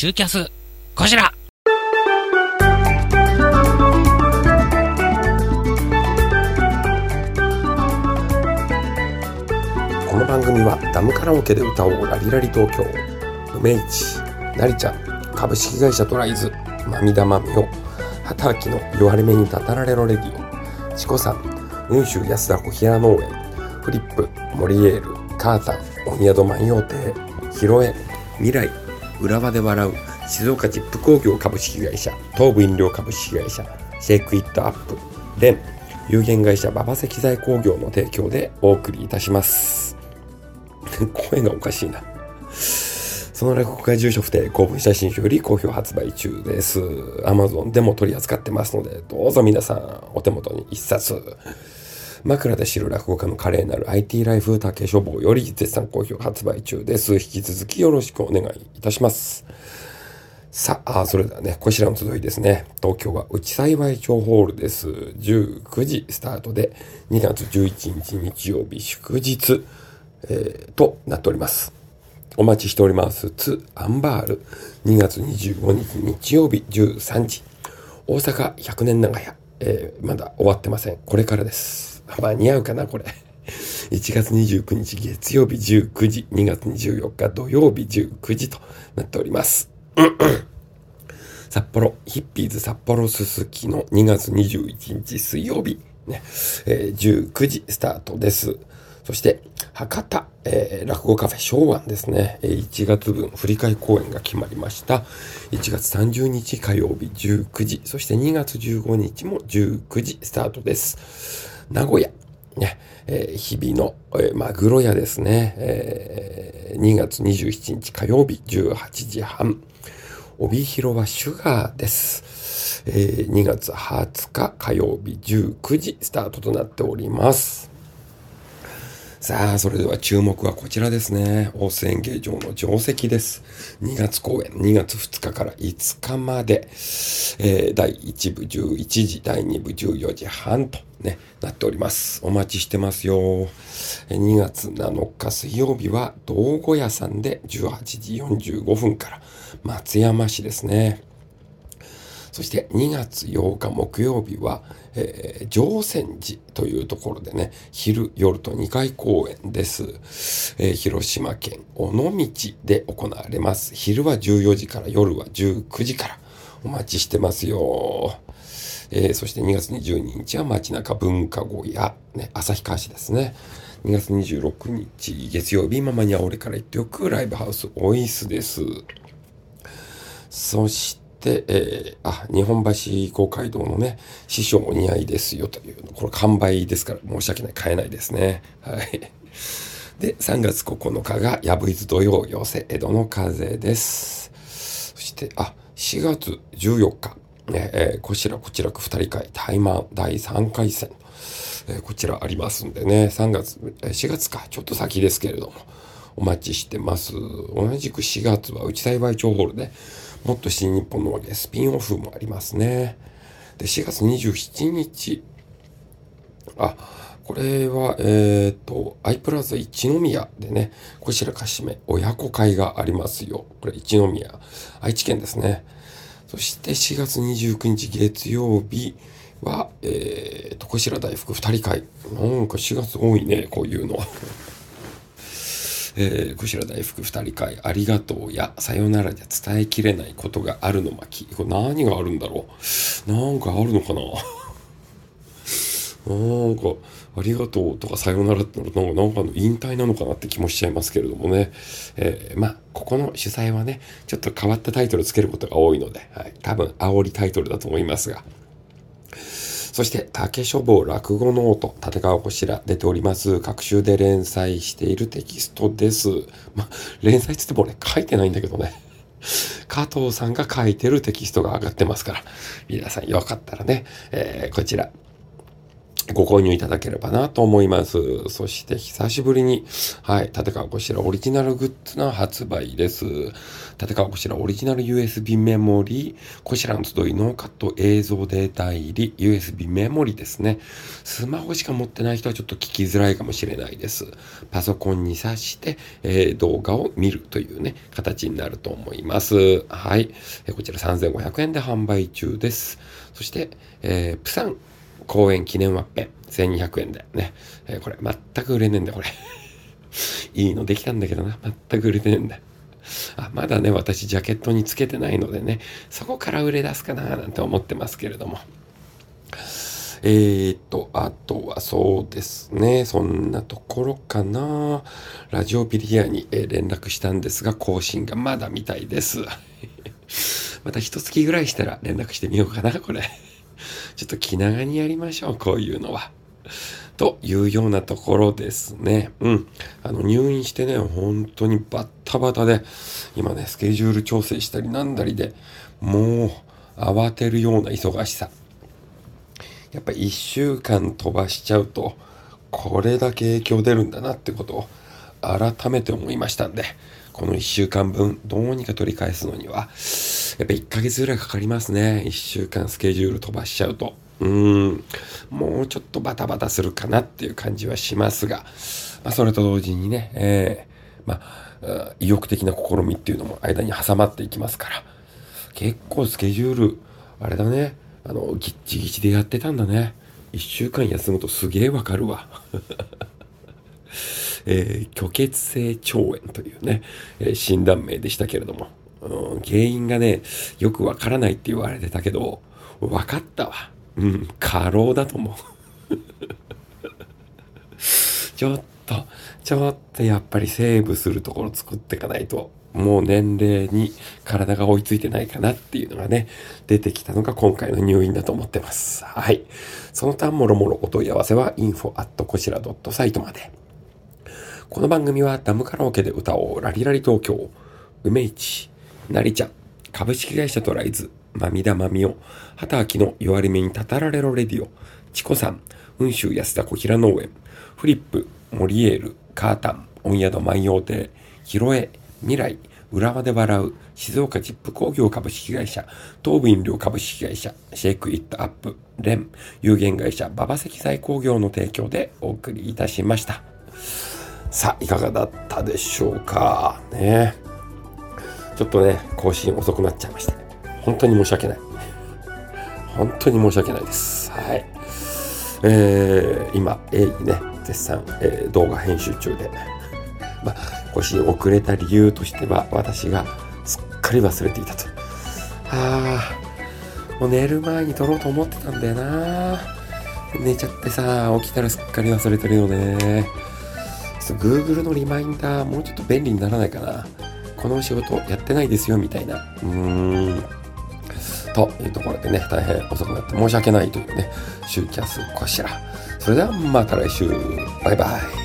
中キャス、こちら。この番組はダムカラオケで歌おうラリラリ東京。梅市なりちゃん株式会社トライズまみだまみお畑明の言われ目にたたられろレディオ。チコさん雲州安田小平農園。フリップモリエールカータンお宿万葉亭ヒロエ未来浦和で笑う静岡チップ工業株式会社東武飲料株式会社シェイクイットアップレン有限会社馬場石材工業の提供でお送りいたします。声がおかしいな。その落語家住所不定公文写真集より好評発売中です。Amazon でも取り扱ってますのでどうぞ皆さんお手元に一冊。枕で知る落語家の華麗なる IT ライフ竹書房より絶賛好評発売中です。引き続きよろしくお願いいたします。さあ、それではね、こちらの続きですね。東京は内幸町ホールです。19時スタートで、2月11日日曜日祝日、えー、となっております。お待ちしております。ツ・アンバール、2月25日日曜日13時。大阪100年長屋、えー、まだ終わってません。これからです。間に合うかな、これ。1月29日月曜日19時、2月24日土曜日19時となっております。札幌、ヒッピーズ札幌すすきの2月21日水曜日、ね、えー、19時スタートです。そして、博多、えー、落語カフェ昭和ですね、1月分振り替え公演が決まりました。1月30日火曜日19時、そして2月15日も19時スタートです。名古屋、ね、えー、日々の、えー、マグロ屋ですね、えー、2月27日火曜日18時半、帯広はシュガーです。えー、2月20日火曜日19時スタートとなっております。さあ、それでは注目はこちらですね。大須演芸場の定石です。2月公演、2月2日から5日まで、えー、第1部11時、第2部14時半とね、なっております。お待ちしてますよ。2月7日水曜日は道後屋さんで18時45分から松山市ですね。そして2月8日木曜日は、えー、上泉寺というところでね、昼、夜と2回公演です。えー、広島県尾道で行われます。昼は14時から夜は19時からお待ちしてますよ。えー、そして2月22日は街中文化小屋、ね、旭川市ですね。2月26日月曜日、ママには俺から言っておくライブハウスオイスです。そして、えー、あ、日本橋公会堂のね、師匠お似合いですよという、これ完売ですから申し訳ない、買えないですね。はい。で、3月9日が、やぶいず土曜寄せ、江戸の風です。そして、あ、4月14日、ね、えー、こちら、こちらく2人会、タイマン第3回戦、えー、こちらありますんでね、3月、4月か、ちょっと先ですけれども、お待ちしてます。同じく4月は内幸町ホールで、もっと新日本のわけでスピンオフもありますね。で、4月27日、あ、これは、えっ、ー、と、アイプラザ一宮でね、こちらかしめ親子会がありますよ。これ一宮、愛知県ですね。そして4月29日月曜日は、えー、と、こちら大福二人会。なんか4月多いね、こういうのは。えー、こちら大福二人会、ありがとうやさよならで伝えきれないことがあるの巻。これ何があるんだろう？なんかあるのかな？なんか、ありがとうとかさよならってのはなんかの引退なのかなって気もしちゃいますけれどもね。えー、まあ、ここの主催はね、ちょっと変わったタイトルつけることが多いので、はい、多分煽りタイトルだと思いますが。そして、竹書房落語ノート、立川こしら出ております。各週で連載しているテキストです。ま、連載つっても俺書いてないんだけどね。加藤さんが書いてるテキストが上がってますから、皆さんよかったらね、えー、こちら、ご購入いただければなと思います。そして久しぶりに、はい、立川こちらオリジナルグッズの発売です。立川こちらオリジナル USB メモリー、こちらの集いノーカット映像データ入り USB メモリですね。スマホしか持ってない人はちょっと聞きづらいかもしれないです。パソコンに挿して、えー、動画を見るというね、形になると思います。はい。えこちら3500円で販売中です。そして、えー、プサン公演記念ワッペン、1200円でね。えー、これ、全く売れねえんだよ、これ。いいのできたんだけどな。全く売れてねえんだ。あ、まだね、私、ジャケットにつけてないのでね、そこから売れ出すかな、なんて思ってますけれども。えー、っと、あとはそうですね。そんなところかな。ラジオビリヤに、連絡したんですが、更新がまだみたいです。また一月ぐらいしたら連絡してみようかな、これ。ちょっと気長にやりましょう、こういうのは。というようなところですね。うん。あの、入院してね、本当にバッタバタで、今ね、スケジュール調整したりなんだりで、もう、慌てるような忙しさ。やっぱ一週間飛ばしちゃうと、これだけ影響出るんだなってことを改めて思いましたんで、この1週間分どうにか取り返すのには、やっぱ1ヶ月ぐらいかかりますね。1週間スケジュール飛ばしちゃうと。うん、もうちょっとバタバタするかなっていう感じはしますが、まあ、それと同時にね、えー、まあ、意欲的な試みっていうのも間に挟まっていきますから、結構スケジュール、あれだね、あの、ギッチギチでやってたんだね。1週間休むとすげえわかるわ。えー、虚血性腸炎というね、えー、診断名でしたけれども、うん、原因がね、よくわからないって言われてたけど、わかったわ。うん、過労だと思う。ちょっと、ちょっとやっぱりセーブするところ作っていかないと、もう年齢に体が追いついてないかなっていうのがね、出てきたのが今回の入院だと思ってます。はい。その他もろもろお問い合わせは info at こちら .site まで。この番組はダムカラオケで歌おうラリラリ東京、梅市、成ちゃん、株式会社トライズ、まみだまみお、畑明の弱り目にたたられろレディオ、チコさん、雲州安田小平農園、フリップ、モリエール、カータン、温宿万葉亭、ヒロエ、未来、浦和で笑う、静岡チップ工業株式会社、東武飲料株式会社、 Shake It Up、レン、有限会社、馬場石材工業の提供でお送りいたしました。さあ、いかがだったでしょうか。ね。ちょっとね、更新遅くなっちゃいました。本当に申し訳ない。本当に申し訳ないです。はい。えー、今、A にね、絶賛、えー、動画編集中で。まあ、更新遅れた理由としては、私がすっかり忘れていたと。ああ、もう寝る前に撮ろうと思ってたんだよな。寝ちゃってさ、起きたらすっかり忘れてるよね。Google のリマインダーもうちょっと便利にならないかな。この仕事やってないですよみたいな。うーん。というところでね、大変遅くなって申し訳ないというね、週キャスこしら。それではまた来週。バイバイ。